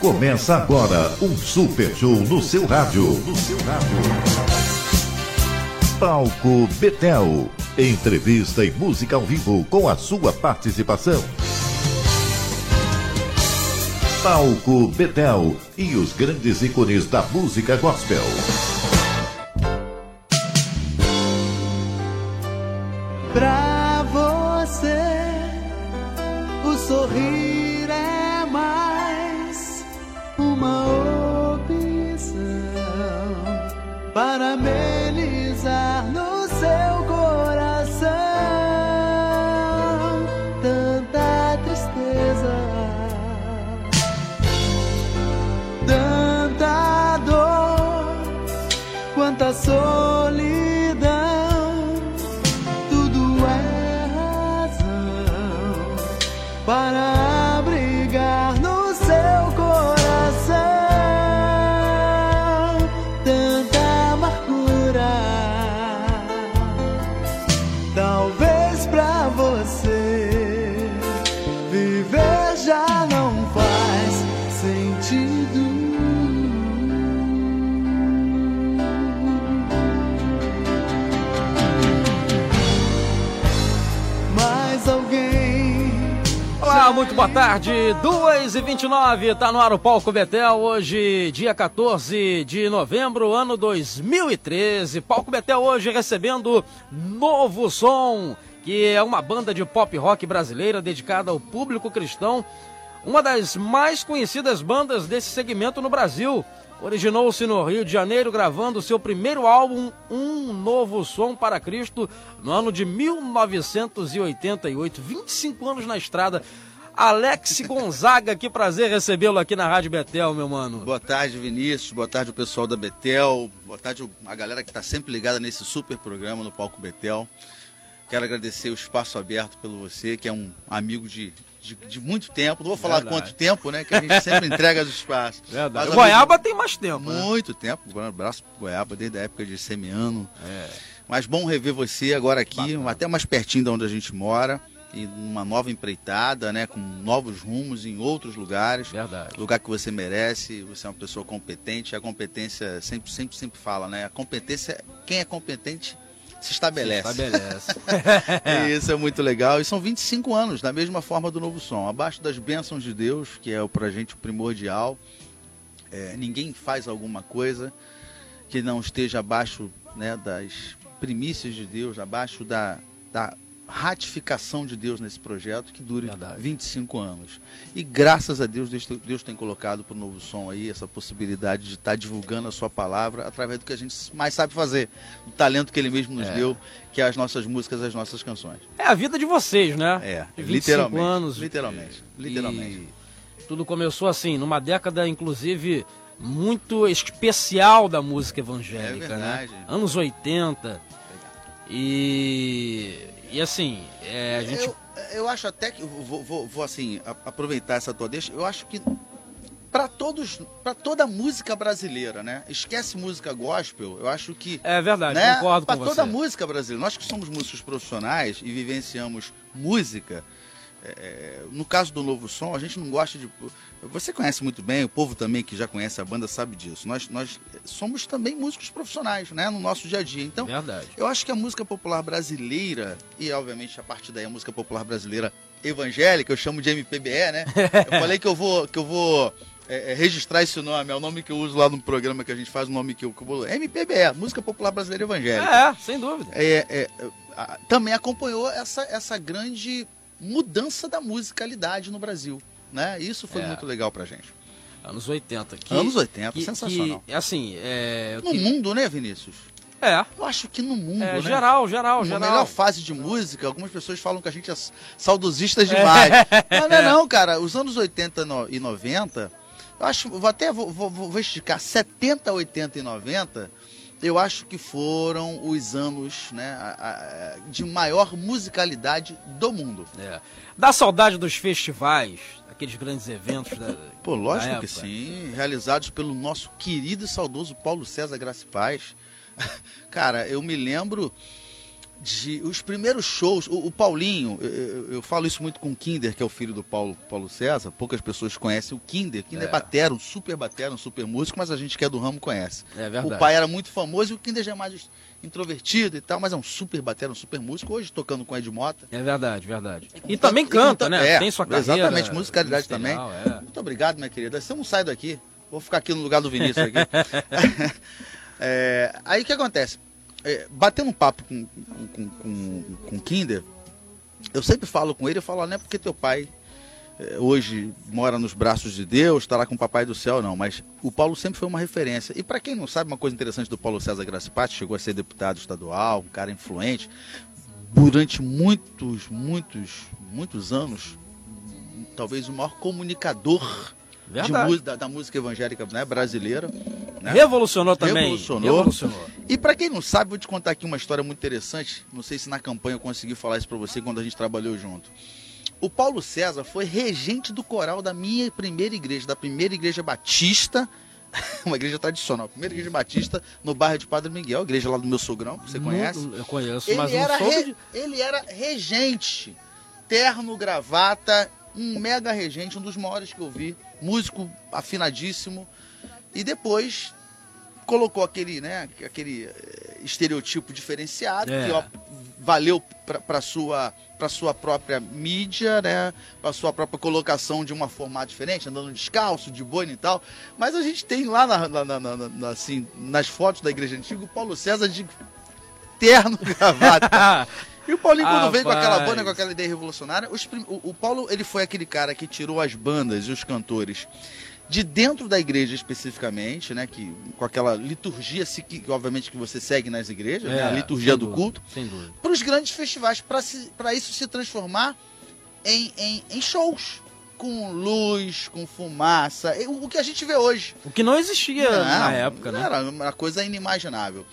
Começa agora um super show no seu rádio. No seu rádio. Palco Betel. Entrevista e música ao vivo com a sua participação. Palco Betel e os grandes ícones da música gospel. Muito boa tarde, 2 e 29 tá no ar o Palco Betel, hoje dia 14 de novembro, ano 2013. Palco Betel hoje recebendo Novo Som, que é uma banda de pop rock brasileira dedicada ao público cristão, uma das mais conhecidas bandas desse segmento no Brasil. Originou-se no Rio de Janeiro, gravando seu primeiro álbum, Um Novo Som para Cristo, no ano de 1988. 25 anos na estrada. Alex Gonzaga, que prazer recebê-lo aqui na Rádio Betel, meu mano. Boa tarde, Vinícius. Boa tarde, o pessoal da Betel. Boa tarde, a galera que está sempre ligada nesse super programa no Palco Betel. Quero agradecer o espaço aberto pelo você, que é um amigo de, de, de muito tempo. Não vou falar Verdade. quanto tempo, né? Que a gente sempre entrega os espaços. Verdade. Mas, Goiaba tem mais tempo, né? Muito tempo. Um abraço pro Goiaba, desde a época de Semiano. É. Mas bom rever você agora aqui, Bacana. até mais pertinho de onde a gente mora. E numa nova empreitada, né? Com novos rumos em outros lugares. Verdade. Lugar que você merece, você é uma pessoa competente. A competência, sempre, sempre, sempre fala, né? A competência, quem é competente se estabelece. Estabelece. E isso é muito legal. E são 25 anos, da mesma forma do Novo Som. Abaixo das bênçãos de Deus, que é o pra gente o primordial. É, ninguém faz alguma coisa que não esteja abaixo né, das primícias de Deus, abaixo da, da ratificação de Deus nesse projeto, que dure Verdade. 25 anos. E graças a Deus, Deus, tem- Deus tem colocado para o Novo Som aí essa possibilidade de estar divulgando a sua palavra através do que a gente mais sabe fazer, do talento que ele mesmo nos É. deu, que é as nossas músicas, as nossas canções. É a vida de vocês, né? É, De 25 literalmente. anos. Literalmente. E Literalmente. tudo começou assim, numa década, inclusive, muito especial da música evangélica, É verdade. né? Anos 80. E. E assim, é, a gente. Eu, eu acho até que, vou, vou- vou, assim, aproveitar essa tua deixa, eu acho que para todos, para toda a música brasileira, né? Esquece música gospel, eu acho que É verdade, né? concordo Pra com toda você. a música brasileira. Nós que somos músicos profissionais e vivenciamos música, é, no caso do Novo Som, a gente não gosta de. Você conhece muito bem, o povo também que já conhece a banda sabe disso. Nós, nós somos também músicos profissionais, né? No nosso dia a dia. Então, Verdade. eu acho que a música popular brasileira, e obviamente a partir daí a música popular brasileira evangélica, eu chamo de MPBE, né? Eu falei que eu vou, que eu vou é, é, registrar esse nome, é o nome que eu uso lá no programa que a gente faz, o nome que eu, que eu vou. MPBE, Música Popular Brasileira Evangélica. É, sem dúvida. É, é, a- também acompanhou essa, essa grande mudança da musicalidade no Brasil. Né? Isso foi É. muito legal pra gente. Anos 80. Que, Anos 80, que- sensacional. Que, assim, é. No que- mundo, né, Vinícius? É, Eu acho que no mundo, é né? geral, geral, geral. melhor fase de música, algumas pessoas falam que a gente é saudosistas demais. Não, não é não, cara. Os anos 80 no- e 90, eu acho, vou até vou, vou, vou esticar, 70, 80 e 90, eu acho que foram os anos né, a- a- de maior musicalidade do mundo. É. Dá saudade dos festivais, aqueles grandes eventos da. Pô, da lógico que época. sim. Realizados pelo nosso querido e saudoso Paulo César Graça e Paz. Cara, eu me lembro de os primeiros shows, o, o Paulinho, eu, eu, falo isso muito com o Kinder, que é o filho do Paulo, Paulo César, poucas pessoas conhecem o Kinder. Kinder é, é batera, um super batera, um super músico, mas a gente que é do ramo conhece. É verdade. O pai era muito famoso e o Kinder já é mais introvertido e tal, mas é um super batera, um super músico, hoje tocando com Ed Mota. É verdade, verdade. E, também canta, né? É, Tem sua carreira. Exatamente, musicalidade também. É. Muito obrigado, minha querida. Você não sai daqui. Vou ficar aqui no lugar do Vinícius aqui. é, aí o que acontece? É, batendo um papo com, com, com, com o Kinder, eu sempre falo com ele, eu falo, não é porque teu pai é, hoje mora nos braços de Deus, está lá com o papai do céu, não, mas o Paulo sempre foi uma referência. E para quem não sabe, uma coisa interessante do Paulo César Gracipati, chegou a ser deputado estadual, um cara influente, durante muitos, muitos, muitos anos, talvez o maior comunicador de, da, da, música evangélica né, brasileira. Né? Revolucionou também. Revolucionou. Revolucionou. E para quem não sabe, vou te contar aqui uma história muito interessante. Não sei se na campanha eu consegui falar isso para você quando a gente trabalhou junto. O Paulo César foi regente do coral da minha primeira igreja, da primeira igreja batista, uma igreja tradicional, primeira igreja batista no bairro de Padre Miguel, igreja lá do meu sogrão, você conhece? Eu conheço, ele mas era não re... Ele era regente, terno, gravata, um mega regente, um dos maiores que eu vi músico afinadíssimo. E depois colocou aquele, né, aquele eh, estereotipo diferenciado é. que ó, valeu para sua para sua própria mídia, né, para sua própria colocação de uma forma diferente, andando descalço, de boina e tal. Mas a gente tem lá na, na, na, na assim, nas fotos da igreja antiga o Paulo César de terno gravata. E o Paulinho, quando ah, veio com aquela banda, com aquela ideia revolucionária, prim... o, o Paulo ele foi aquele cara que tirou as bandas e os cantores de dentro da igreja especificamente, né, que com aquela liturgia que obviamente que você segue nas igrejas, é, né, a é, liturgia do dúvida, culto, para os grandes festivais, para isso se transformar em, em, em, shows com luz, com fumaça, o, o, que a gente vê hoje. O que não existia não, na época, né? Era uma coisa inimaginável.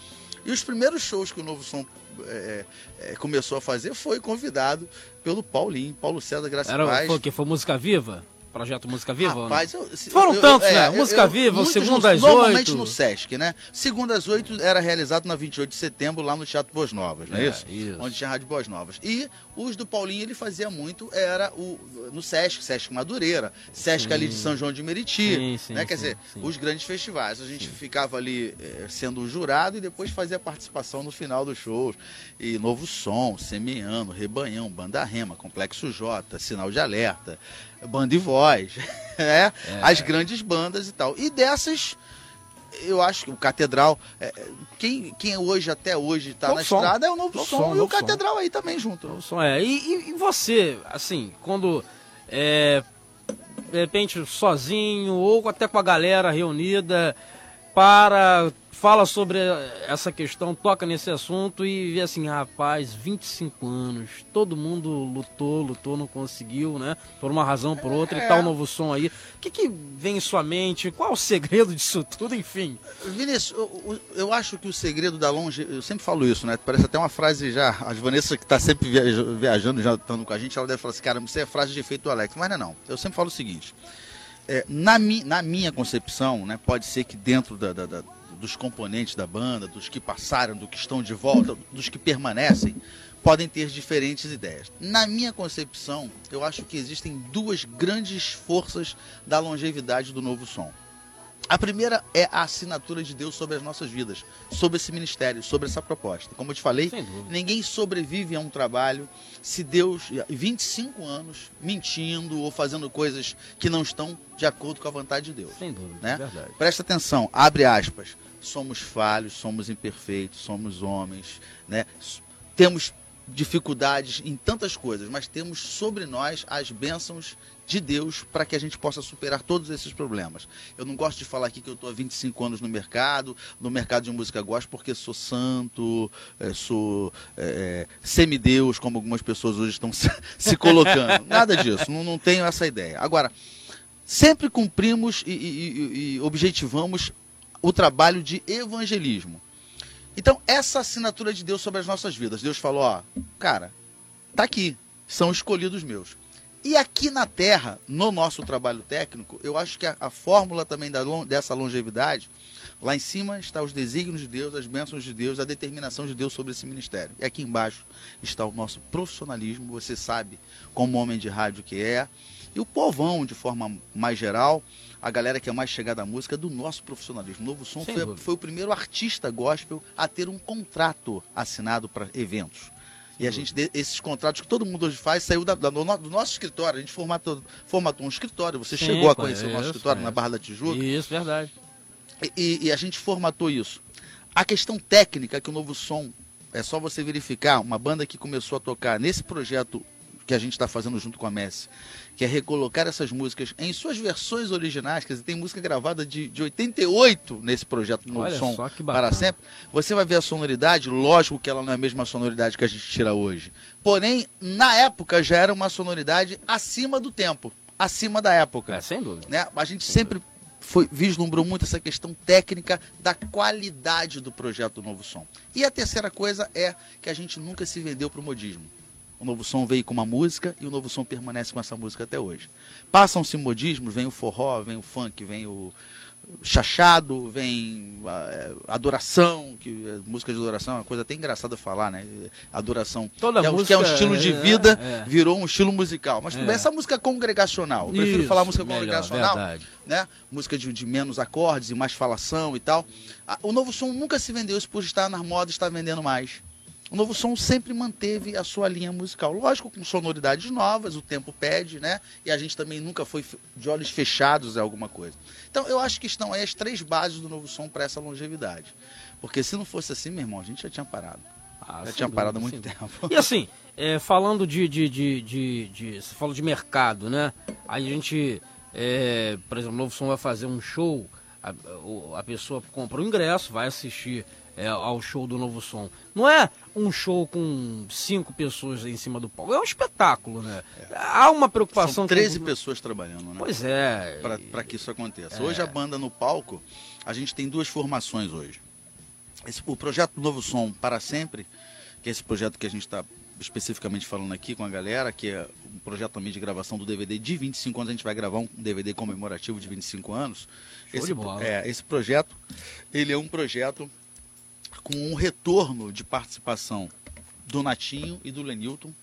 E os primeiros shows que o Novo Som é, é, começou a fazer foi convidado pelo Paulinho, Paulo César Graça Era, Paz. Foi, que foi Música Viva? Projeto Música Viva? Rapaz, eu, Foram eu, tantos, eu, né? É, Música Viva, segunda às oito. Normalmente no Sesc, né? Segunda às oito era realizado na 28 de setembro lá no Teatro Boas Novas, não é, é isso? isso? Onde tinha Rádio Boas Novas. E os do Paulinho ele fazia muito, era o no Sesc, Sesc Madureira, Sesc sim. ali de São João de Meriti, sim, sim, né? Quer dizer, os grandes festivais. A gente ficava ali é, sendo jurado e depois fazia participação no final dos shows. E Novo Som, Semeando, Rebanhão, Banda Rema, Complexo J, Sinal de Alerta, banda e voz, né? É. As grandes bandas e tal. E dessas, eu acho que o Catedral, é, quem, quem hoje, até hoje, está na som. estrada é o Novo, som, som, e o Catedral som. aí também junto. O som é. E, e, você, assim, quando é, de repente sozinho ou até com a galera reunida para fala sobre essa questão, toca nesse assunto e vê assim, rapaz, 25 anos, todo mundo lutou, lutou, não conseguiu, né? Por uma razão ou por outra, é. e tal novo som aí. O que, que vem em sua mente? Qual é o segredo disso tudo, enfim? Vinícius, eu, eu, acho que o segredo da longe, eu sempre falo isso, né? Parece até uma frase já, a Vanessa que está sempre viajando, já estando com a gente, ela deve falar assim, cara, isso é frase de efeito do Alex, mas não é não. Eu sempre falo o seguinte, é, na, mi, na minha concepção, né, pode ser que dentro da, da, da dos componentes da banda, dos que passaram, dos que estão de volta, dos que permanecem, podem ter diferentes ideias. Na minha concepção, eu acho que existem duas grandes forças da longevidade do novo som. A primeira é a assinatura de Deus sobre as nossas vidas, sobre esse ministério, sobre essa proposta. Como eu te falei, ninguém sobrevive a um trabalho se Deus, 25 anos, mentindo ou fazendo coisas que não estão de acordo com a vontade de Deus. Sem dúvida, né? verdade. Presta atenção, abre aspas somos falhos, somos imperfeitos, somos homens, né? Temos dificuldades em tantas coisas, mas temos sobre nós as bênçãos de Deus para que a gente possa superar todos esses problemas. Eu não gosto de falar aqui que eu estou há 25 anos no mercado, no mercado de música gosto, porque sou santo, é, sou é, semideus, como algumas pessoas hoje estão se, se colocando. Nada disso, não, não tenho essa ideia. Agora, sempre cumprimos e, e, e objetivamos o trabalho de evangelismo. Então, essa assinatura de Deus sobre as nossas vidas. Deus falou, ó, cara, tá aqui, são escolhidos meus. E aqui na Terra, no nosso trabalho técnico, eu acho que a, a fórmula também da, dessa longevidade Lá em cima está os desígnios de Deus, as bênçãos de Deus, a determinação de Deus sobre esse ministério. E aqui embaixo está o nosso profissionalismo, você sabe como homem de rádio que é, e o povão de forma mais geral, a galera que é mais chegada à música, do nosso profissionalismo. O Novo Som foi, foi, o primeiro artista gospel a ter um contrato assinado para eventos. E a gente, esses contratos que todo mundo hoje faz, saiu da, da, do nosso escritório. A gente formatou, formatou um escritório. Você Sim, chegou a conhecer o nosso escritório na Barra da Tijuca. Isso, verdade. E, e, a gente formatou isso. A questão técnica que o Novo Som, é só você verificar, uma banda que começou a tocar nesse projeto que a gente está fazendo junto com a Messi, que é recolocar essas músicas em suas versões originais, quer dizer, tem música gravada de, de 88 nesse projeto no Olha som para sempre. Você vai ver a sonoridade, lógico que ela não é a mesma sonoridade que a gente tira hoje. Porém, na época já era uma sonoridade acima do tempo, acima da época. É, sem dúvida. Né? A gente sempre foi, vislumbrou muito essa questão técnica da qualidade do projeto do Novo Som. E a terceira coisa é que a gente nunca se vendeu para o modismo. O novo som veio com uma música e o novo som permanece com essa música até hoje. Passam-se modismos, vem o forró, vem o funk, vem o chachado, vem a, é, adoração, que é, música de adoração é uma coisa até engraçada falar, né? Adoração. Toda que, música, é, que é um estilo de vida, é, é. virou um estilo musical. Mas é. essa música congregacional. Eu prefiro Isso, falar música melhor, congregacional, verdade. né? Música de, de, menos acordes e mais falação e tal. O novo som nunca se vendeu isso por estar na moda, está vendendo mais. O Novo Som sempre manteve a sua linha musical. Lógico, com sonoridades novas, o tempo pede, né? E a gente também nunca foi de olhos fechados a alguma coisa. Então, eu acho que estão aí as três bases do Novo Som para essa longevidade. Porque se não fosse assim, meu irmão, a gente já tinha parado. Ah, já tinha parado há muito tempo. E assim, é, falando de, de, de, de, de, Você falou de mercado, né? Aí a gente, é, por exemplo, o Novo Som vai fazer um show, a, a pessoa compra o ingresso, vai assistir é, ao show do Novo Som. Não é um show com cinco pessoas em cima do palco, é um espetáculo, né? É. Há uma preocupação... São 13 com... pessoas trabalhando, né? Pois é. Para que isso aconteça. É. Hoje a banda no palco, a gente tem duas formações hoje. Esse, o projeto Novo Som para sempre, que é esse projeto que a gente está especificamente falando aqui com a galera, que é um projeto também de gravação do DVD de 25 anos, a gente vai gravar um DVD comemorativo de 25 anos. Show esse, é, esse projeto, ele é um projeto com um retorno de participação do Natinho e do Lenilton.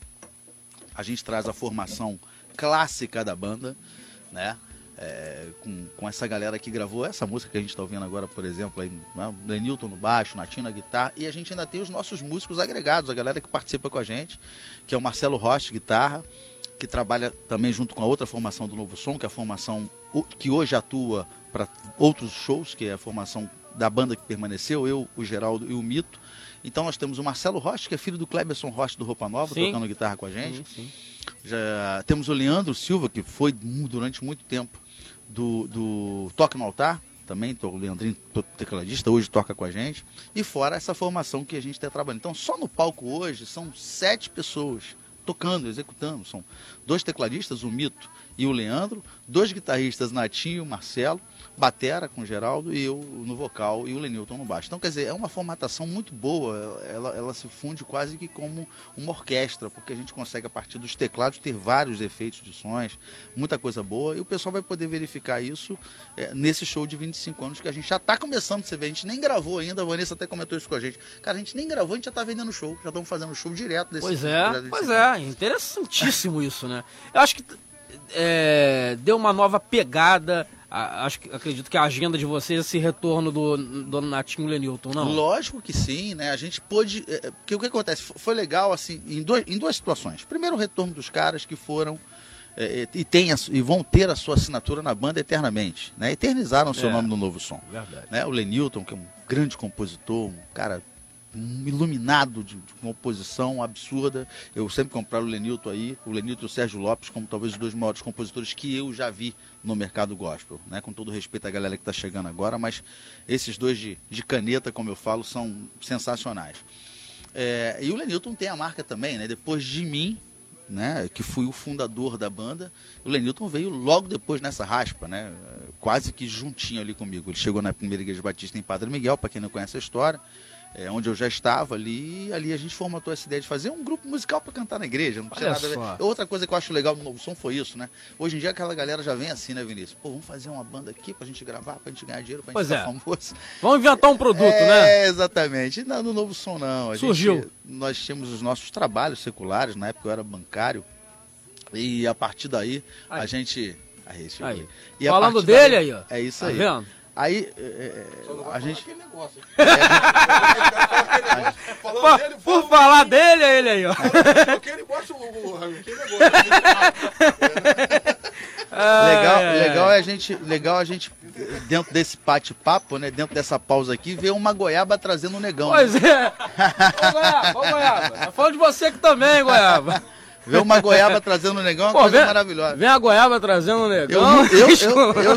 A gente traz a formação clássica da banda, né? É, com, com essa galera que gravou essa música que a gente está ouvindo agora, por exemplo, aí, né? Lenilton no baixo, Natinho na guitarra, e a gente ainda tem os nossos músicos agregados, a galera que participa com a gente, que é o Marcelo Rocha, guitarra, que trabalha também junto com a outra formação do Novo Som, que é a formação que hoje atua para outros shows, que é a formação da banda que permaneceu, eu, o Geraldo e o Mito. Então nós temos o Marcelo Rocha, que é filho do Cleberson Rocha do Roupa Nova, sim. tocando guitarra com a gente. Sim, sim. Já temos o Leandro Silva, que foi durante muito tempo do, do Toque no Altar, também, o Leandrinho, tecladista, hoje toca com a gente. E fora essa formação que a gente está trabalhando. Então, só no palco hoje são sete pessoas tocando, executando. São dois tecladistas, o Mito e o Leandro, dois guitarristas, Natinho e o Marcelo, batera com o Geraldo e eu no vocal e o Lenilton no baixo. Então, quer dizer, é uma formatação muito boa, ela, ela se funde quase que como uma orquestra, porque a gente consegue, a partir dos teclados, ter vários efeitos de sons, muita coisa boa, e o pessoal vai poder verificar isso é, nesse show de 25 anos que a gente já está começando, você vê, a gente nem gravou ainda, a Vanessa até comentou isso com a gente. Cara, a gente nem gravou, a gente já está vendendo show, já estamos fazendo show direto desse Pois é, pois é, interessantíssimo isso, né? Eu acho que é, deu uma nova pegada acho que acredito que a agenda de vocês é esse retorno do, do Natinho Lenilton, não? Lógico que sim, né? A gente pôde. É, é, porque o que acontece? Foi legal, assim, em, dois, em duas situações. Primeiro, o retorno dos caras que foram. É, e, tem a, e vão ter a sua assinatura na banda eternamente. Né? Eternizaram o seu é, nome no novo som. Verdade. Né? O Lenilton, que é um grande compositor, um cara iluminado de, de composição absurda. Eu sempre comprava o Lenilton aí, o Lenilton e o Sérgio Lopes, como talvez os dois maiores compositores que eu já vi no mercado gospel, né? Com todo respeito à galera que está chegando agora, mas esses dois de, de caneta, como eu falo, são sensacionais. É, e o Lenilton tem a marca também, né? Depois de mim, né, que fui o fundador da banda, o Lenilton veio logo depois nessa raspa, né, quase que juntinho ali comigo. Ele chegou na primeira igreja batista em Padre Miguel, para quem não conhece a história, é, onde eu já estava ali, e ali a gente formatou essa ideia de fazer um grupo musical para cantar na igreja. Não tinha nada a ver. Outra coisa que eu acho legal no Novo Som foi isso, né? Hoje em dia aquela galera já vem assim, né, Vinícius? Pô, vamos fazer uma banda aqui pra gente gravar, pra gente ganhar dinheiro, pra gente Pois ficar é. famoso. Vamos inventar um produto, é, né? exatamente. Não, no Novo Som não. A Surgiu. gente- nós tínhamos os nossos trabalhos seculares, na época eu era bancário. E a partir daí, a Aí. gente. Aí, Aí. E a Falando dele daí- aí, ó. É isso Tá aí. vendo? Aí, é, é, a gente. Por, por falar dele, é ele aí, ó. Aquele gosta o. Aquele negócio. Legal, legal é a gente, legal a gente dentro desse bate-papo, né, dentro dessa pausa aqui, ver uma goiaba trazendo um negão. né? Pois é. Ô, Goiaba, ô, Goiaba. Falando de você aqui também, Goiaba. Ver uma goiaba trazendo um negão é uma Pô, coisa vem, maravilhosa. vem a Goiaba trazendo um Eu, negão. eu, eu, eu,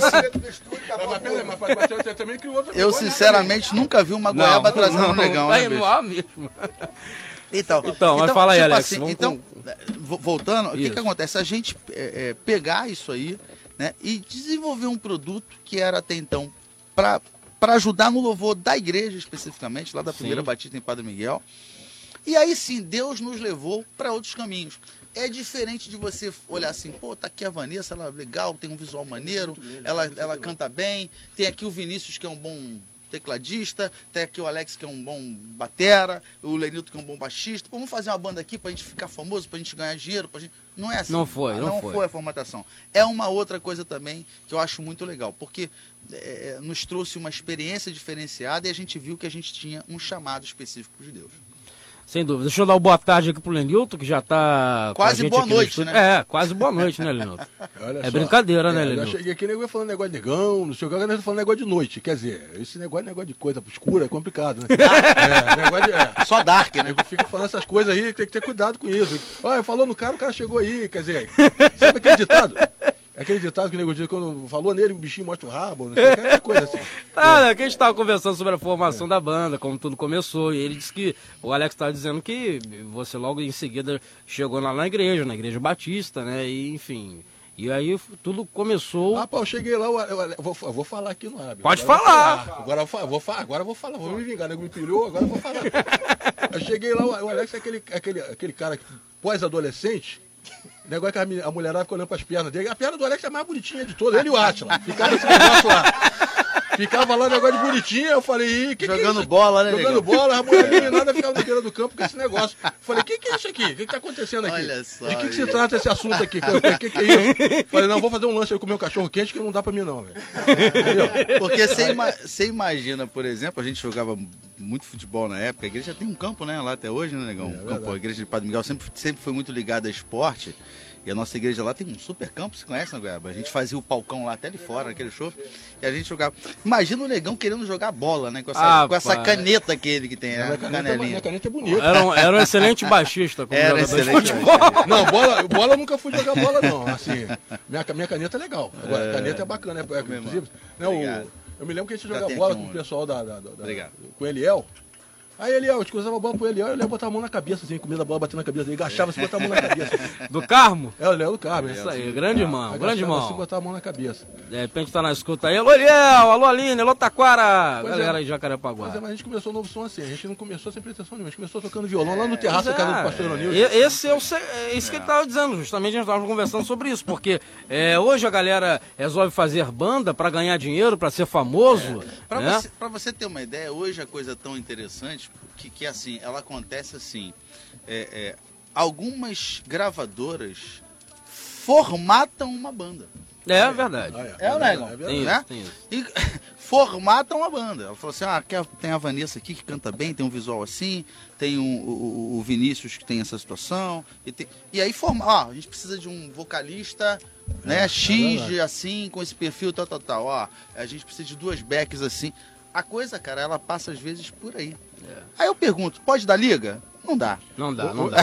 eu, né, sinceramente nunca vi uma goiaba trazendo um negão, Tá né, ar mesmo. Então, Então, mas fala aí, Alex, vamos então, vo- voltando, o que, que acontece? A gente é, é, pegar isso aí né, e desenvolver um produto que era até então para ajudar no louvor da igreja especificamente, lá da primeira Sim. batida em Padre Miguel. E aí sim, Deus nos levou para outros caminhos. É diferente de você olhar assim, pô, tá aqui a Vanessa, ela é legal, tem um visual maneiro, ela, ela canta bem, tem aqui o Vinícius que é um bom tecladista, tem aqui o Alex que é um bom batera, o Lenilton que é um bom baixista. Vamos fazer uma banda aqui pra gente ficar famoso, pra gente ganhar dinheiro, pra gente... Não é assim. Não foi, não não foi. foi a formatação. É uma outra coisa também que eu acho muito legal, porque é, nos trouxe uma experiência diferenciada e a gente viu que a gente tinha um chamado específico de Deus. Sem dúvida. Deixa eu dar uma boa tarde aqui pro Lenilton, que já tá. com a Quase gente boa no noite, né? É, quase boa noite, né, Lenilton? É só. brincadeira, né, É, Lenilton? Eu cheguei aqui, nego falando negócio de negão, não sei o que, agora nós falando negócio de noite. Quer dizer, esse negócio é negócio de coisa escura, é complicado, né? é, negócio de. É. Só Dark, né? Nego fica falando essas coisas aí, tem que ter cuidado com isso. Olha, falou no cara, o cara chegou aí, quer dizer, sabe aquele ditado? Aquele ditado que o nego diz quando falou nele, o bichinho mostra o rabo, não sei que, aquela coisa assim. Ah, né, que a gente tava conversando sobre a formação da banda, como tudo começou. E ele disse que. O Alex tava dizendo que você logo em seguida chegou lá na igreja, na igreja batista, né? E enfim. E aí tudo começou. Ah, pô, eu cheguei lá, eu, eu- eu vou, eu vou falar aqui no hábito. Pode Agora vou falar. Agora vou falar, agora eu vou falar, vou me vingar, nego me pilhou, agora eu vou falar. Eu cheguei lá, o Alex é aquele, aquele, aquele cara que, pós-adolescente, negócio que a, a mulherada fica olhando pras pernas dele. A perna do Alex é a mais bonitinha de todas, ele e o Atila. Ficava esse negócio lá. Ficava lá, negócio de bonitinha, eu falei, "Ih, que que é Jogando bola, né, Jogando bola, a mulher meninada ficava na beira do campo com esse negócio. Eu Falei, o que, que é isso aqui? O que, que tá acontecendo aqui? Olha só de que, que se trata esse assunto aqui? O que, que, é isso? Falei, não, vou fazer um lanche aí com o meu cachorro quente que não dá pra mim não, velho. Porque você, ima- imagina, por exemplo, a gente jogava muito futebol na época, a igreja tem um campo, né, lá até hoje, né, negão? Um campo, a igreja de Padre Miguel sempre, sempre foi muito ligada a esporte. E a nossa igreja lá tem um super campo, você conhece, né, Goiaba? A gente fazia o palcão lá até ali fora, naquele show, e a gente jogava. Imagina o negão querendo jogar bola, né? Com essa, Ah, com essa caneta que ele que tem, Minha né? caneta, Canelinha. minha caneta é bonita. Era um, era um excelente baixista como Era de excelente. futebol. Não, bola, bola eu nunca fui jogar bola, não. Assim, minha, minha caneta é legal. Agora, a caneta é bacana. É, é, inclusive, né, o- eu me lembro que a gente jogava bola aqui com um. o pessoal da, da, da- da- Obrigado. com o Eliel. Aí Eliel, a gente cruzava a bola pro Eliel, ele ia botar a mão na cabeça, assim, comendo a bola, batendo na cabeça dele, agachava assim, botava a mão na cabeça. Do Carmo? É o Eliel do Carmo. Isso aí, grande irmão, grande irmão. botava a mão na cabeça. De repente tá na escuta aí. Alô, Eliel, alô, Aline, alô, Taquara. Pois Galera é. aí de Jacarepaguá. Mas, é, mas a gente começou o novo som assim, a gente não começou sem pretensão nenhuma, a gente começou tocando violão lá no terraço da casa do pastor É, Ironil. e- esse é, o, se- é isso que ele estava dizendo, justamente a gente estava conversando sobre isso, porque é, hoje a galera resolve fazer banda para ganhar dinheiro, para ser famoso, Pra, né? você, pra você ter uma ideia, hoje a coisa é tão interessante que, que assim, ela acontece assim. é, é, algumas gravadoras formatam uma banda. É verdade. Ah, É ou não é. Tem isso, né? tem isso. E formatam a banda. Ela falou assim: ah, quer- tem a Vanessa aqui que canta bem, tem um visual assim, tem um- o, o- o Vinícius que tem essa situação. E, tem- e aí forma, ó, a gente precisa de um vocalista, né? X verdade. assim, com esse perfil, tal, tal, tal. Ó, a gente precisa de duas backs assim. A coisa, cara, ela passa às vezes por aí. Aí eu pergunto, pode dar liga? Não dá. Não dá, não dá.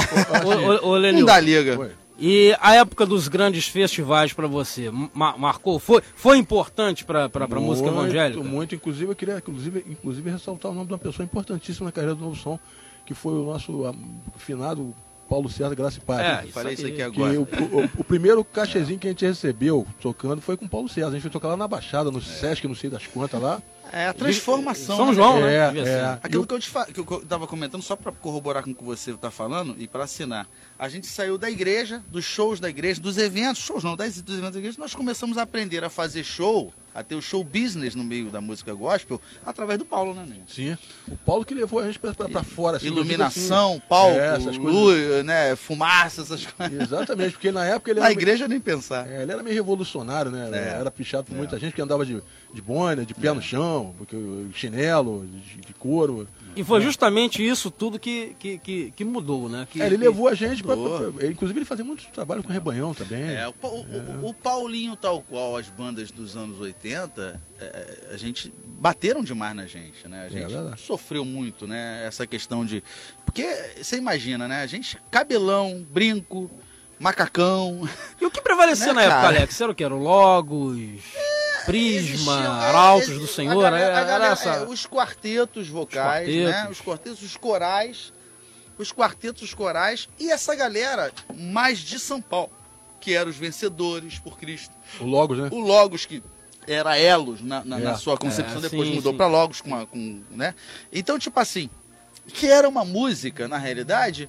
Ô, ô, ô, Não Lenil, dá liga. Foi. e a época dos grandes festivais para você, ma- marcou? Foi, foi importante para a música evangélica? Muito, inclusive eu queria inclusive, inclusive ressaltar o nome de uma pessoa importantíssima na carreira do Novo Som, que foi o nosso finado Paulo César Graça e Paz. É, falei isso aqui Que agora. o, o- o primeiro cachezinho que a gente recebeu tocando foi com o Paulo César. A gente foi tocar lá na Baixada, no Sesc, não sei das quantas lá. É a transformação. São né? João, né? É, é. Aquilo que eu te fa... que eu tava comentando, só para corroborar com o que você está falando e para assinar. A gente saiu da igreja, dos shows da igreja, dos eventos, shows não, das, dos eventos da igreja, nós começamos a aprender a fazer show, a ter o show business no meio da música gospel, através do Paulo, né, Ney? Sim. O Paulo que levou a gente pra fora. Assim, Iluminação, assim. palco, É, essas coisas. luz, né, fumaça, essas coisas. Exatamente, porque na época ele Na era, igreja nem pensar. é, ele era meio revolucionário, né? É. Era pichado por muita gente que andava de, de boina, de pé no chão, porque, chinelo, de, de couro. E foi justamente isso tudo que, que, que, que mudou, né? Que, É, ele que- levou a gente pra, pra- pra- Inclusive ele fazia muito trabalho com rebanhão também. É, o, o- o- o Paulinho, tal qual as bandas dos anos 80, é, a gente bateram demais na gente, né? A gente verdade. sofreu muito, né? Essa questão de. Porque você imagina, né? A gente, cabelão, brinco, macacão. E o que prevalecia Né, na época, cara? Alex? Era o que? Era o Logos, Prisma, Existiam, é, Arautos do a Senhor? galera- era, a era galera- essa... é, os quartetos vocais, Os quartetos. né? Os quartetos, os corais, os quartetos, os corais e essa galera mais de São Paulo, que eram os vencedores por Cristo. O Logos, né? O Logos que era Elos na, na- É. na sua concepção, É, depois sim, mudou para Logos com, uma- com, né? Então, tipo assim, que era uma música, na realidade,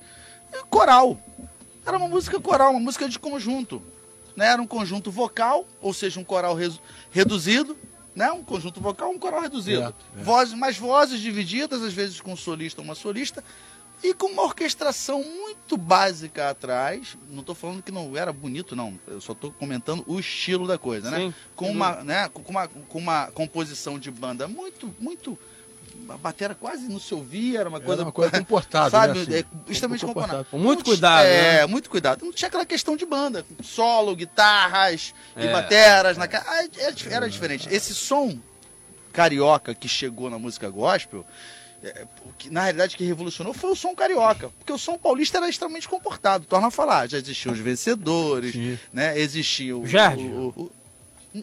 coral. Era uma música coral, uma música de conjunto. Né? Era um conjunto vocal, ou seja, um coral reduzido, né? Um conjunto vocal, um coral reduzido. É, é. Vozes, mas vozes divididas, às vezes com um solista ou uma solista, e com uma orquestração muito básica atrás. Não estou falando que não era bonito, não. Eu só estou comentando o estilo da coisa, né? Sim. Com uma, né? Com uma, com uma composição de banda muito, muito. A bateria quase não se ouvia, era uma coisa. uma coisa comportada, Sabe? né, assim? é, extremamente Comportada. comportada. Com muito cuidado, É, né? muito cuidado. Não tinha aquela questão de banda. Solo, guitarras e É. bateras. Na... ca- ah, é Era diferente. Esse som carioca que chegou na música gospel, é, o que, na realidade que revolucionou foi o som carioca. Porque o som paulista era extremamente comportado. Torna a falar, já existiam os vencedores, Sim. né? Existia o. Gerd? o- o-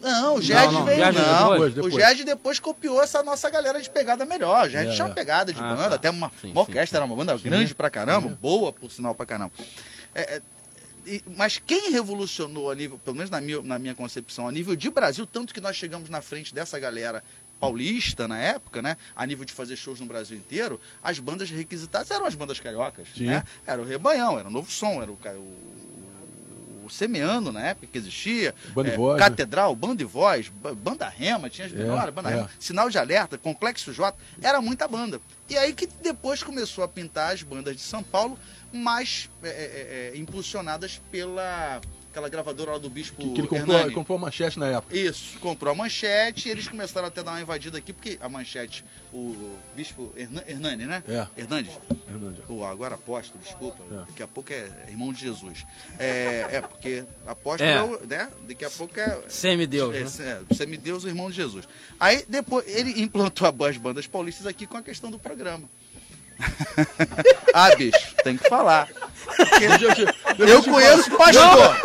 não, o Gerd não, veio, Gerd não. depois, depois. O Gerd depois copiou essa nossa galera de pegada melhor. O Gerd É. tinha uma pegada de Ah, banda, tá. até uma, Sim, uma sim, orquestra, era uma banda grande pra caramba, boa por sinal pra caramba. É, é, mas quem revolucionou a nível, pelo menos na minha, na minha concepção, a nível de Brasil, tanto que nós chegamos na frente dessa galera paulista na época, né? A nível de fazer shows no Brasil inteiro, as bandas requisitadas eram as bandas cariocas, Sim. né? Era o Rebanhão, era o Novo Som, era o, o Semeando na época que existia, Banda é, Voz, né? Catedral, Banda e Voz, ba- Banda Rema, tinha as É, menores, Banda é. Rema, Sinal de Alerta, Complexo J, era muita banda. E aí que depois começou a pintar as bandas de São Paulo, mais é, é, impulsionadas pela aquela gravadora lá do Bispo Que, que ele comprou, ele comprou a manchete na época. Isso, comprou a manchete e eles começaram até a dar uma invadida aqui, porque a manchete, o Bispo Herna- Hernani, né? É. Hernandes. Hernandes. Pô, agora apóstolo, desculpa. É. Daqui a pouco é irmão de Jesus. É, é porque apóstolo, É. é. o- né? Daqui a pouco é. Semideus, é, né? é, semideus, o irmão de Jesus. Aí depois ele implantou as bandas paulistas aqui com a questão do programa. ah, bicho, tem que falar. Porque eu conheço pastor.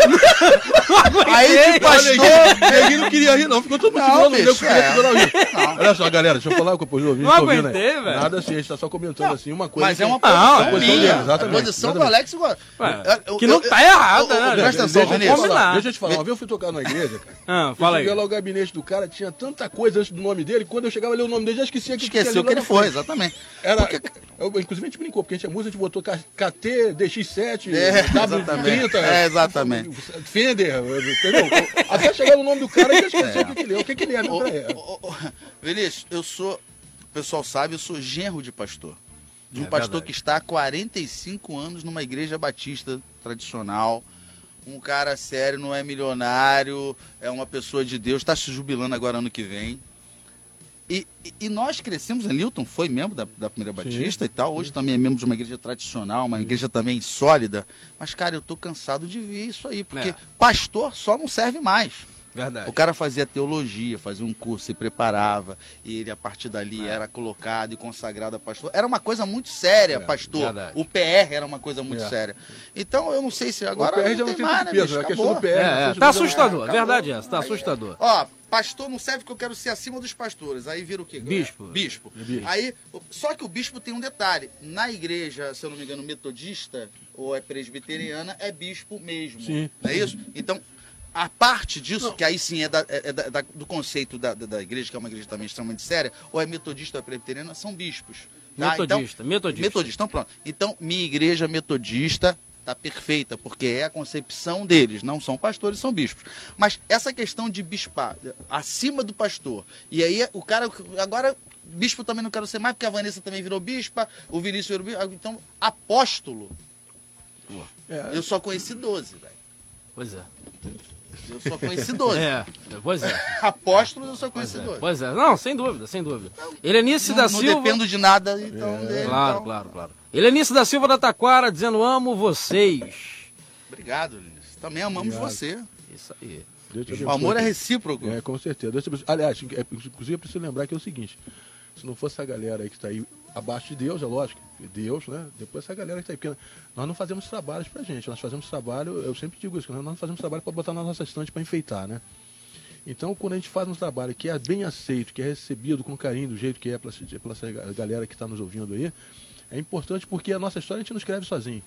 Aí de pastor. Ninguém não queria rir, não. Ficou todo mundo Não, segurando, bicho, eu queria é. Não. Olha só, galera, deixa eu falar com o povo ouvindo. Não tá ouvindo, aguentei, né? velho. Nada assim, a gente tá só comentando assim uma coisa. Mas que- é uma Não, posição é posição minha. dele, exatamente, A posição do. Alex. Eu- que eu- não tá eu- errada, eu- né? Presta atenção, Deixa eu Vinícius. Deixa eu te falar, uma vez eu fui tocar na igreja, cara. Ah, Eu fala aí. cheguei lá o gabinete do cara, tinha tanta coisa antes do nome dele, que quando eu chegava a ler o nome dele, já esquecia que Esqueceu que ele foi, exatamente. Era, Porque- eu, inclusive a gente brincou, porque a gente tinha música, a gente botou KT, DX7, É, W30, exatamente. É, exatamente. Fender, entendeu? Até chegar no nome do cara e já esqueceu o que, que ele é. O que, que ele é, ô, Vinícius, eu sou, o pessoal sabe, eu sou genro de pastor. De um É pastor verdade. que está há 45 anos numa igreja batista tradicional. Um cara sério, não é milionário, é uma pessoa de Deus, está se jubilando agora ano que vem. E, e- nós crescemos, a Newton foi membro da, da primeira Batista e tal, hoje também é membro de uma igreja tradicional, uma igreja também sólida. Mas, cara, eu tô cansado de ver isso aí, porque É. pastor só não serve mais. Verdade. O cara fazia teologia, fazia um curso, se preparava, e ele a partir dali É. era colocado e consagrado a pastor. Era uma coisa muito séria, É, pastor. verdade. O PR era uma coisa muito É. séria. Então eu não sei se agora o PR já não não tem mais, né, peso, bicho? a questão do PR. É, é, a tá assustador, acabou. verdade é essa, tá assustador. Ó, pastor não serve que eu quero ser acima dos pastores. Aí vira o quê? Bispo. Bispo. Bispo. Aí, só que o bispo tem um detalhe. Na igreja, se eu não me engano, metodista ou é presbiteriana, é bispo mesmo. Sim. Não é isso? Então, a parte disso, que aí sim é, da- é- é da- do conceito da, da- da igreja, que é uma igreja também extremamente séria, ou é metodista ou é presbiteriana, são bispos. tá? Metodista, então, metodista. Metodista, então pronto. Então, minha igreja metodista está perfeita, porque é a concepção deles, não são pastores, são bispos. Mas essa questão de bispar, acima do pastor, e aí o cara, agora, bispo também não quero ser mais, porque a Vanessa também virou bispa, o Vinícius virou bispo, então, apóstolo, É, eu só conheci 12, velho. Pois é. Eu só conheci 12. É, pois é. Apóstolos eu só Pois conheci é, 12. pois é. Não, sem dúvida, sem dúvida. Helenice Não, da não Silva. dependo de nada, então, dele, Claro, então. claro, claro. Helenice da Silva da Taquara dizendo amo vocês. Obrigado, Linus. Também amamos Obrigado. você. Isso aí. O amor é recíproco. É, com certeza. Aliás, é, inclusive eu preciso lembrar que é o seguinte: se não fosse a galera aí que está aí abaixo de Deus, é lógico, Deus, né? Depois essa galera que está aí, porque nós não fazemos trabalhos pra gente, nós fazemos trabalho, eu sempre digo isso, nós não fazemos trabalho para botar na nossa estante para enfeitar, né? Então, quando a gente faz um trabalho que é bem aceito, que é recebido com carinho, do jeito que é pela, galera que está nos ouvindo aí, é importante porque a nossa história a gente não escreve sozinho.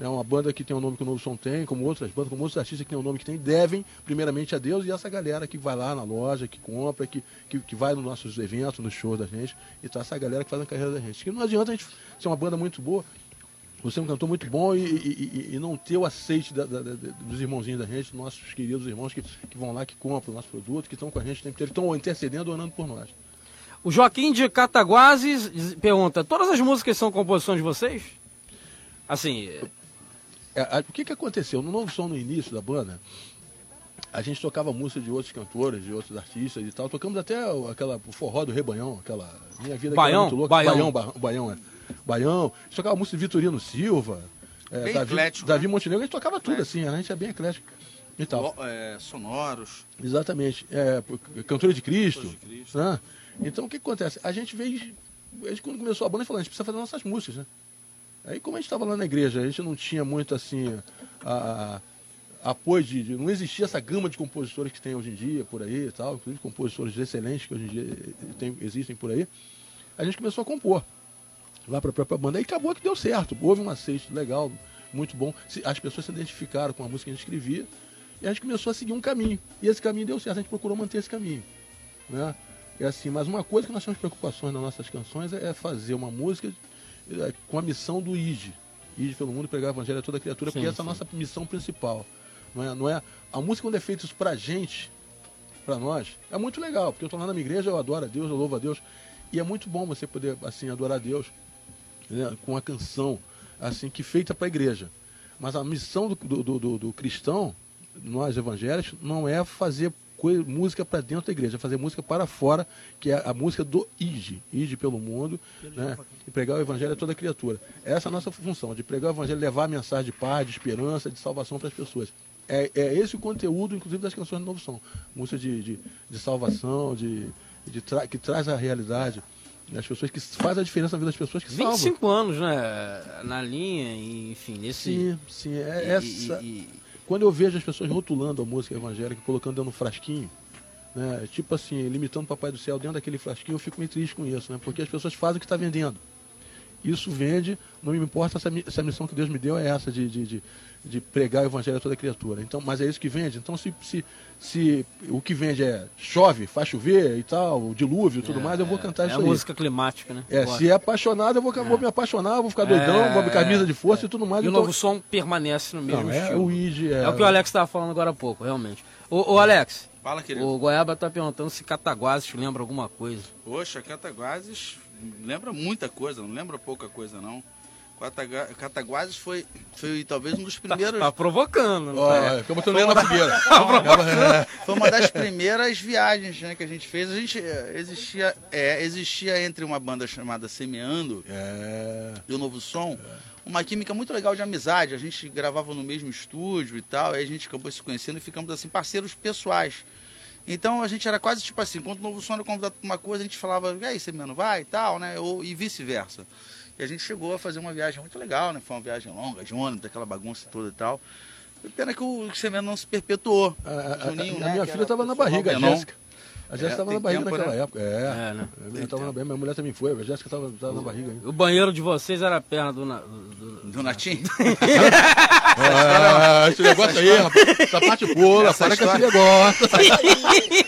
É uma banda que tem o nome que o Novo Som tem, como outras bandas, como outros artistas que têm o nome que tem, devem primeiramente a Deus e essa galera que vai lá na loja, que compra, que, que, que vai nos nossos eventos, nos shows da gente, e tá essa galera que faz a carreira da gente. Que não adianta a gente ser uma banda muito boa, você é um cantor muito bom e, e- e- e não ter o aceite da- da- da- dos irmãozinhos da gente, nossos queridos irmãos que, que vão lá, que compram o nosso produto, que estão com a gente o tempo inteiro, estão intercedendo, orando por nós. O Joaquim de Cataguases pergunta: todas as músicas são composições de vocês? Assim, É, a- o que, que aconteceu? No novo som no início da banda, a gente tocava música de outros cantores, de outros artistas e tal. Tocamos até o- aquela o forró do Rebanhão, aquela Minha Vida que Baião? muito louca. Baião. Baião, Ba- Baião, é. Baião. A gente tocava música de Vitorino Silva. é, Bem Davi, eclético, Davi né? Montenegro, a gente tocava tudo assim, a gente é bem eclético e tal. É, sonoros. Exatamente. É, Cantora de Cristo. Cantora de Cristo. né? Então o que acontece? A gente veio. A gente, quando começou a banda, falou, a gente precisa fazer nossas músicas, né? Aí como a gente estava lá na igreja, a gente não tinha muito assim. A, a- apoio de, de- Não existia essa gama de compositores que tem hoje em dia por aí e tal, inclusive compositores excelentes que hoje em dia tem- existem por aí. A gente começou a compor lá para a própria banda. Aí acabou que deu certo. Houve um aceito legal, muito bom. As pessoas se identificaram com a música que a gente escrevia e a gente começou a seguir um caminho. E esse caminho deu certo, a gente procurou manter esse caminho. Né? É assim, mas uma coisa que nós temos preocupações nas nossas canções é é fazer uma música com a missão do ID. ID pelo mundo, pregar o evangelho a toda criatura, Sim, porque essa é a sim. nossa missão principal. Não é, não é, a música quando é feita isso pra gente, pra nós, é muito legal, porque eu tô lá na minha igreja, eu adoro a Deus, eu louvo a Deus. E é muito bom você poder, assim, adorar a Deus né, com a canção, assim, que feita para a igreja. Mas a missão do, do- do- do cristão, nós evangélicos, não é fazer coi- música para dentro da igreja, fazer música para fora, que é a música do ID, ID pelo mundo, né, e pregar o evangelho a toda criatura. Essa é a nossa função, de pregar o evangelho, levar a mensagem de paz, de esperança, de salvação para as pessoas. É, é esse o conteúdo, inclusive, das canções do Novo Som. Música de, de, de salvação, de, de tra- que traz a realidade das pessoas, que faz a diferença na vida das pessoas que salvam. 25 anos, né? Na linha, enfim, nesse. Sim, sim. É e- essa... e- e- Quando eu vejo as pessoas rotulando a música evangélica, colocando dentro de um frasquinho, né, tipo assim, limitando o Papai do Céu dentro daquele frasquinho, eu fico meio triste com isso, né? Porque as pessoas fazem o que está vendendo. Isso vende, não me importa essa, mi- essa missão que Deus me deu é essa, de, de, de, de pregar o evangelho a toda criatura. Então, mas é isso que vende. Então, se, se, se o que vende é chove, faz chover e tal, o dilúvio e tudo mais, eu vou cantar é isso a aí. música climática, né? É, Gosto. se é apaixonado, eu vou, vou me apaixonar, vou ficar doidão, É, vou abrir camisa de força e tudo mais. E o então- novo som permanece no mesmo Não, é estilo. o ID, É o que o Alex estava falando agora há pouco, realmente. Ô, ô, Alex, Fala, querido. o Goiaba tá perguntando se Cataguases te lembra alguma coisa. Poxa, Cataguases lembra muita coisa, não lembra pouca coisa, não. Cataguases foi, foi talvez um dos primeiros. Tá provocando, não tá? é, ficamos botando lenha na fogueira. Foi uma das primeiras viagens né, que a gente fez. A gente eh, existia, é, existia entre uma banda chamada Semeando É. e o Novo Som uma química muito legal de amizade. A gente gravava no mesmo estúdio e tal, aí a gente acabou se conhecendo e ficamos assim parceiros pessoais. Então a gente era quase tipo assim, quando o Novo convidado para uma coisa, a gente falava, e aí, Semeando, vai e tal, né? Ou, e vice-versa. E a gente chegou a fazer uma viagem muito legal, né? Foi uma viagem longa, de ônibus, aquela bagunça toda e tal. Pena que o Semeando não se perpetuou. A, a- a- Juninho, a né, minha filha estava na barriga, a. Jéssica. A Jéssica É, estava tem na barriga tempo, naquela né? época. É. É, né? A minha, tava na, minha mulher também foi, a Jéssica estava na barriga ainda. O banheiro de vocês era a perna do, na- do, do- Do Natim? Ah, esse negócio aí, rapaz. Essa parte pula, para com esse negócio.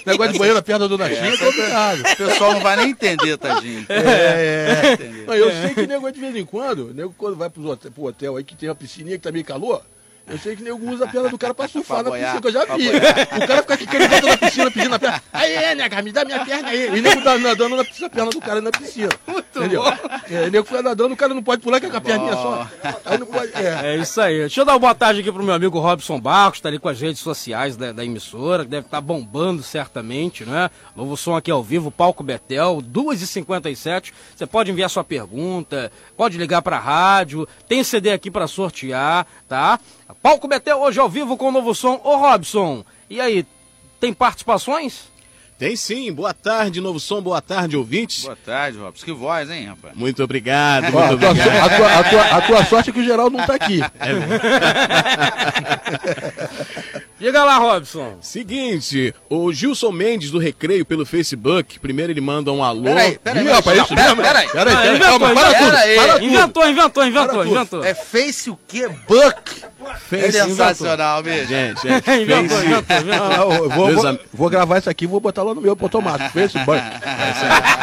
negócio de banheiro na perna do Natinho é complicado. O pessoal não vai nem entender, tadinho. É, é. Não, eu sei que nego de vez em quando, nego quando vai pros hotel, pro hotel aí que tem uma piscininha que tá meio calor, eu sei que nego usa a perna do cara pra surfar Pra na boiar, piscina, que eu já vi. boiar. O cara fica quicando dentro da piscina, pedindo a perna. Aí, nega, me dá minha perna aí. E nego tá nadando na piscina, a perna do cara na piscina. entendeu? É, nego fica nadando, o cara não pode pular, que é com a perninha só. Aí não pode. É. É isso aí. Deixa eu dar uma boa tarde aqui pro meu amigo Robson Barros, tá ali com as redes sociais da, da emissora, que deve estar bombando certamente, né? Novo som aqui ao vivo, Palco Betel, 2h57. Você pode enviar sua pergunta, pode ligar pra rádio, tem CD aqui pra sortear, tá? Palco Betel hoje ao vivo com o novo som. Ô Robson, e aí, tem participações? Tem sim, boa tarde, novo som, boa tarde, ouvintes. Boa tarde, Robson. Que voz, hein, rapaz? Muito obrigado, muito tua, obrigado. a tua- a tua- a tua sorte é que o Geraldo não tá aqui. Diga lá, Robson. Seguinte, o Gilson Mendes do Recreio pelo Facebook, primeiro ele manda um alô. Peraí, peraí. Ih, rapaz, isso pera- mesmo? peraí. Peraí, Ah, peraí, inventou, calma, para inventou. inventou. É Face o quê? Buck? Face- Sensacional, mesmo. Gente, gente. Ah, eu vou, Meus vou, am- vou gravar isso aqui e vou botar lá no meu automático. Facebook.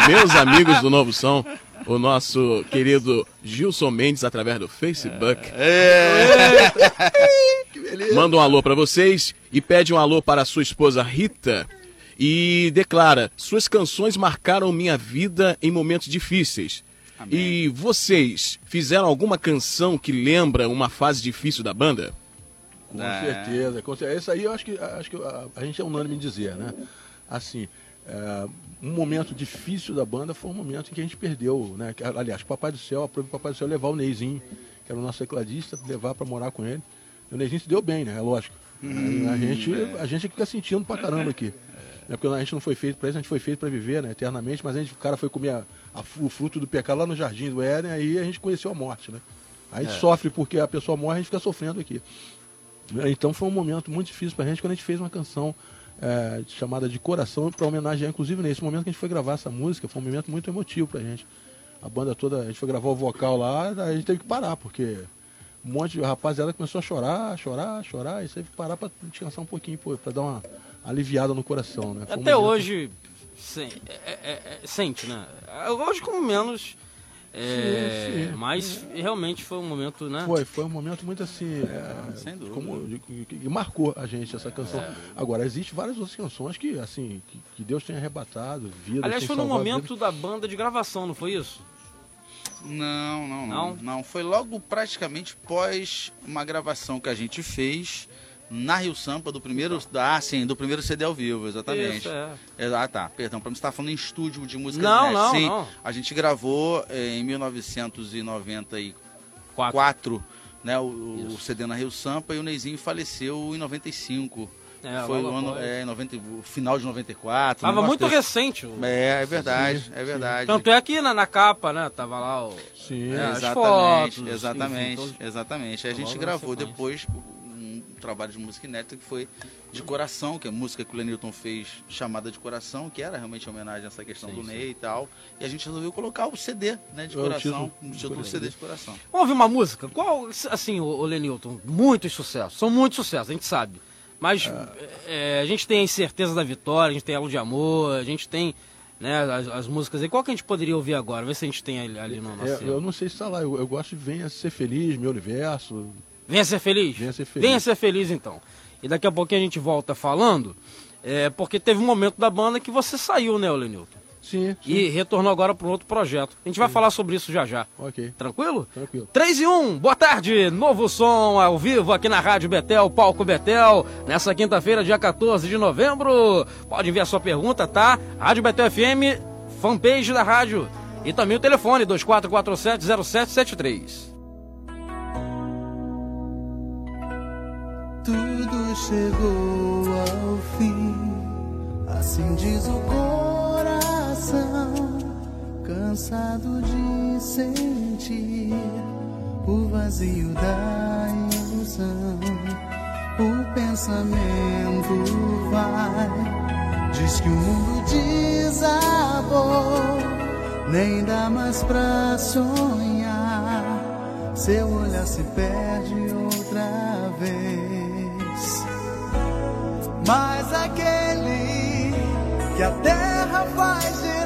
Meus amigos do Novo Som, o nosso querido Gilson Mendes através do Facebook. Manda um alô pra vocês e pede um alô para a sua esposa Rita e declara: Suas canções marcaram minha vida em momentos difíceis. E vocês fizeram alguma canção que lembra uma fase difícil da banda? Com É. certeza, com certeza. Isso aí eu acho que, acho que a, a gente é unânime em dizer, né? Assim, é, um momento difícil da banda foi um momento em que a gente perdeu, né? Aliás, o Papai do Céu, aprove o Papai do Céu levar o Neizinho, que era o nosso tecladista, levar para morar com ele. E o Neizinho se deu bem, né? É lógico. a, gente, a gente é que fica sentindo pra caramba aqui. É porque a gente não foi feito para isso, a gente foi feito para viver, né? Eternamente, mas a gente, o cara foi comer a- a o fruto do pecado lá no jardim do Éden, aí a gente conheceu a morte, né? A gente sofre porque a pessoa morre, a gente fica sofrendo aqui. Então foi um momento muito difícil pra gente quando a gente fez uma canção é, chamada de Coração para homenagear, inclusive nesse momento que a gente foi gravar essa música, foi um momento muito emotivo pra gente. A banda toda, a gente foi gravar o vocal lá, a gente teve que parar, porque um monte de rapaziada começou a chorar, chorar, chorar, e você teve que parar pra descansar um pouquinho, pô, pra dar uma aliviada no coração, né? Foi um Até momento- hoje, sen- é- é- é- sente, né? Como menos, é, Sim, sim. mas realmente foi um momento, né? Foi, foi um momento muito assim. é, sem dúvida. como- que, que marcou a gente essa canção. É. Agora, existem várias outras canções que, assim, que, que Deus tenha arrebatado, vida. Aliás, tem foi no momento da banda de gravação, não foi isso? Não, não, não, Não? não. Foi logo praticamente pós uma gravação que a gente fez na Rio Sampa do primeiro, ah, sim, do primeiro CD ao vivo, exatamente. Isso, é. É, Ah, tá, perdão, para mim você estava falando em estúdio de música Não, não, Sim, não. a gente gravou eh, em 1994, Quatro. né, o, o CD na Rio Sampa e o Neizinho faleceu em 95. É, Foi o ano, é, em 90, o final de 94. um Tava muito desse. recente. o- É, é verdade, é verdade. Tanto é que na, na capa, né? Tava lá o. Sim, É, as exatamente, fotos, exatamente, enfim, todo- exatamente. Aí a gente gravou depois trabalho de música inédita que foi de coração, que é a música que o Lenilton fez chamada de coração, que era realmente em homenagem a essa questão Sim, do sim. Ney e tal. E a gente resolveu colocar o CD, né, de É, o coração, título o título do. CD de coração. Vamos ouvir uma música? Qual, assim, o, o Lenilton, muitos sucessos. São muitos sucessos, a gente sabe. Mas é, a gente tem a Incerteza da Vitória, a gente tem Elo de Amor, a gente tem né, as, as músicas aí. Qual que a gente poderia ouvir agora? Vê se a gente tem ali, ali no nosso. É, eu não sei se está lá. Eu, eu gosto de Venha Ser Feliz, Meu Universo. Venha ser feliz? Venha ser feliz. Venha ser feliz, então. E daqui a pouquinho a gente volta falando, é, porque teve um momento da banda que você saiu, né, ô Lenilton? Sim, sim. E retornou agora para um outro projeto. A gente vai falar sobre isso já já. Ok, Tranquilo? tranquilo. 3 e 1, boa tarde, novo som ao vivo aqui na Rádio Betel, Palco Betel, nessa quinta-feira, dia 14 de novembro. Pode enviar sua pergunta, tá? Rádio Betel FM, fanpage da rádio. E também o telefone, 2447-0773. Tudo chegou ao fim, assim diz o coração, cansado de sentir o vazio da ilusão. O pensamento vai, diz que o mundo desabou, nem dá mais pra sonhar. seu olhar se perde outra vez. Mas aquele que a terra faz girar,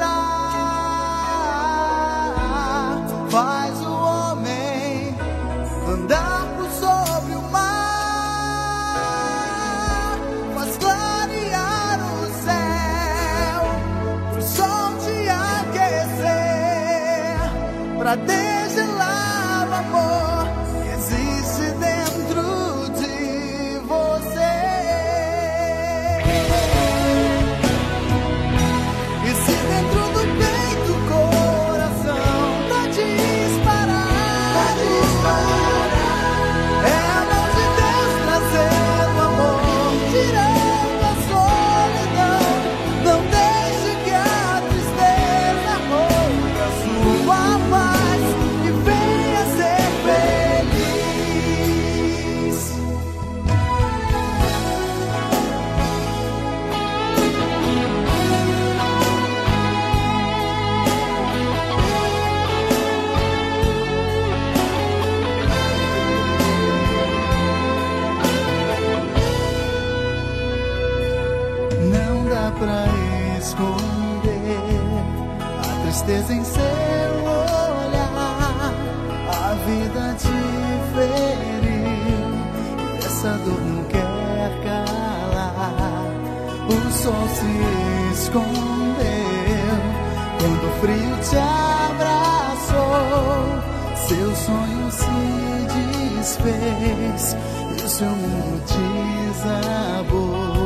vida te feriu e essa dor não quer calar. O sol se escondeu quando o frio te abraçou. Seu sonho se desfez e o seu mundo desabou.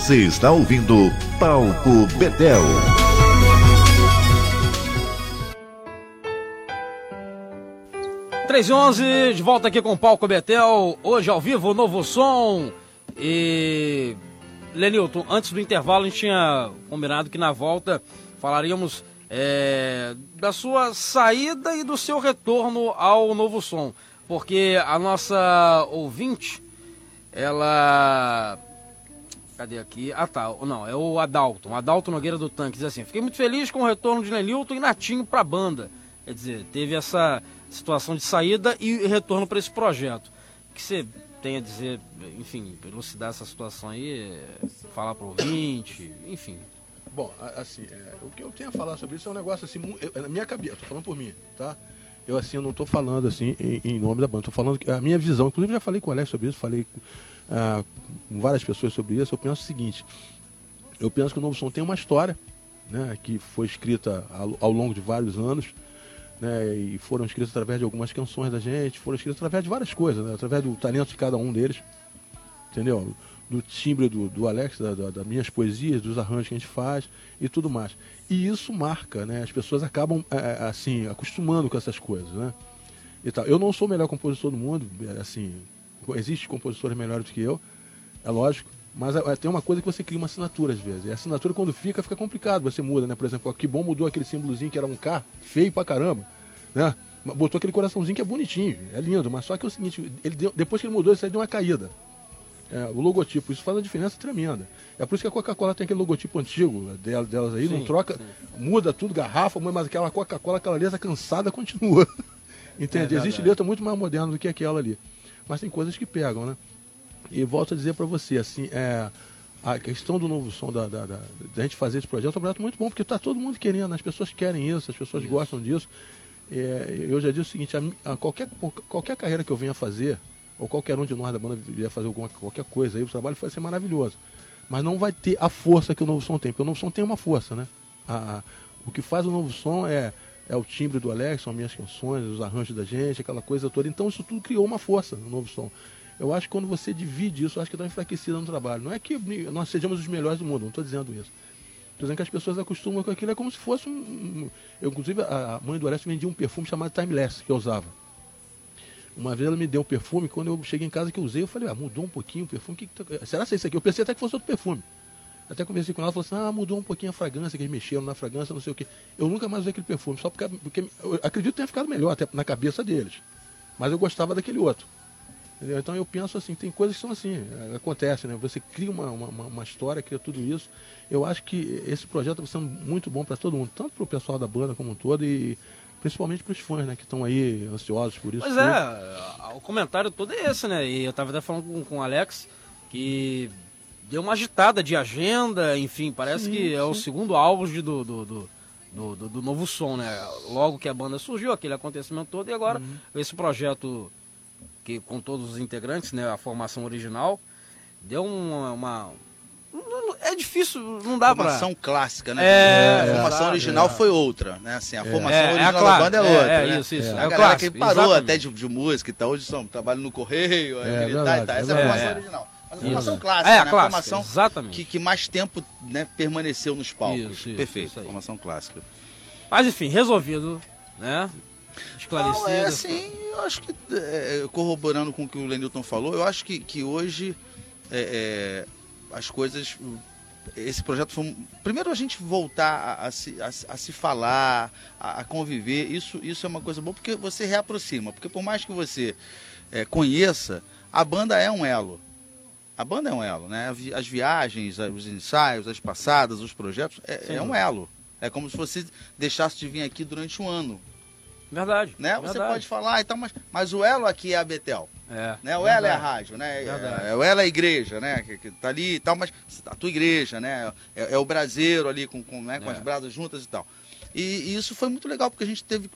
Você está ouvindo Palco Betel. Três e 11, de volta aqui com o Palco Betel, hoje ao vivo, novo som. E. Lenilton, antes do intervalo a gente tinha combinado que na volta falaríamos é, da sua saída e do seu retorno ao novo som. Porque a nossa ouvinte, ela. Cadê aqui? Ah tá, não, é o Adalton, Adalton Nogueira do Tanque, diz assim, fiquei muito feliz com o retorno de Lenilton e Natinho pra banda. Quer dizer, teve essa situação de saída e retorno para esse projeto. O que você tem a dizer, enfim, elucidar essa situação aí, é, falar pro ouvinte, enfim. Bom, a- assim, é, o que eu tenho a falar sobre isso é um negócio assim, é na minha cabeça, tô falando por mim, tá? Eu assim, eu não tô falando assim em, em nome da banda, tô falando a minha visão, inclusive já falei com o Alex sobre isso, falei ah, com várias pessoas sobre isso, eu penso o seguinte, eu penso que o Novo Som tem uma história, né, que foi escrita ao, ao longo de vários anos, né, e foram escritas através de algumas canções da gente, foram escritas através de várias coisas, né, através do talento de cada um deles, entendeu? Do timbre do, do Alex, da, da- das minhas poesias, dos arranjos que a gente faz e tudo mais. E isso marca, né? As pessoas acabam, é, é, assim, acostumando com essas coisas, né? E tal. Eu não sou o melhor compositor do mundo, é, assim, existem compositores melhores do que eu, é lógico, Mas é, tem uma coisa que você cria uma assinatura às vezes. E a assinatura, quando fica, fica complicado. Você muda, né? Por exemplo, que bom mudou aquele símbolozinho que era um K, feio pra caramba, né? Botou aquele coraçãozinho que é bonitinho, é lindo. Mas só que é o seguinte, ele deu- depois que ele mudou, isso aí deu uma caída. É, o logotipo, isso faz uma diferença tremenda. É por isso que a Coca-Cola tem aquele logotipo antigo dela- delas aí, não Sim, troca, muda tudo, garrafa, mas aquela Coca-Cola, aquela letra cansada continua. Entende? É Existe letra muito mais moderna do que aquela ali. Mas tem coisas que pegam, né? E volto a dizer para você, assim, é, a questão do novo som, da, da, da, da gente fazer esse projeto é um projeto muito bom, porque está todo mundo querendo, as pessoas querem isso, as pessoas gostam disso. É, eu já disse o seguinte, a a qualquer, qualquer carreira que eu venha fazer, ou qualquer um de nós da banda vier fazer alguma, qualquer coisa aí, o trabalho vai ser maravilhoso. Mas não vai ter a força que o novo som tem, porque o novo som tem uma força, né? A- a- o que faz o novo som é, é o timbre do Alex, são minhas canções, os arranjos da gente, aquela coisa toda. Então isso tudo criou uma força no novo som. Eu acho que quando você divide isso, acho que dá uma enfraquecida no trabalho. Não é que nós sejamos os melhores do mundo, não estou dizendo isso. Estou dizendo que as pessoas acostumam com aquilo, é como se fosse um. Eu, inclusive, a a mãe do Alex vendia um perfume chamado Timeless, que eu usava. Uma vez ela me deu um perfume, quando eu cheguei em casa que eu usei, eu falei, ah, mudou um pouquinho o perfume. Que que tá- Será que é isso aqui? Eu pensei até que fosse outro perfume. Até conversei com ela, falou assim, ah, mudou um pouquinho a fragrância, que eles mexeram na fragrância, não sei o quê. Eu nunca mais usei aquele perfume, só porque, porque acredito que tenha ficado melhor, até na cabeça deles. Mas eu gostava daquele outro. Entendeu? Então eu penso assim, tem coisas que são assim, é, acontece, né? Você cria uma, uma, uma- história, cria tudo isso. Eu acho que esse projeto está sendo muito bom para todo mundo, tanto para o pessoal da banda como um todo e principalmente para os fãs, né? Que estão aí ansiosos por isso. Pois é, o comentário todo é esse, né? E eu tava até falando com, com o Alex que deu uma agitada de agenda, enfim, parece Sim, que é o sim. segundo auge do, do, do, do, do- do novo som, né? Logo que a banda surgiu, aquele acontecimento todo, e agora Uhum. esse projeto que com todos os integrantes, né? A formação original, deu uma. uma- é difícil, não dá pra. formação clássica, né? É, a formação exato, original é. foi outra, né? Assim, a formação É, é a original da banda é é, outra, é, né? isso, isso, A é o galera clássico, que parou exatamente. até de, de música e tal, hoje são, trabalham no correio, É, é, militar e verdade, tal. é Essa é a formação É. original. Mas a Isso. formação É, clássica, a né? A clássica, formação exatamente. que, que mais tempo né, permaneceu nos palcos. Isso, isso, Perfeito, isso formação clássica. Mas enfim, resolvido, né? Esclarecido. Não, é assim, eu acho que, é, corroborando com o que o Lenilton falou, eu acho que, que hoje é, é, as coisas. Esse projeto foi. Primeiro a gente voltar a, a se, a, a se falar, a, a conviver, isso, isso é uma coisa boa porque você reaproxima. Porque por mais que você é, conheça, a banda é um elo. A banda é um elo, né? As viagens, os ensaios, as passadas, os projetos, é, é um elo. É como se você deixasse de vir aqui durante um ano Verdade. né? Você verdade. pode falar e tal, mas, mas o elo aqui é a Betel, É. né? O elo é a verdade. rádio, né? Verdade. É, o elo é a igreja, né? Que, que tá ali e tal, mas a tua igreja, né? É, é o braseiro ali com, com, né? com É. as brasas juntas e tal. E, e isso foi muito legal, porque a gente teve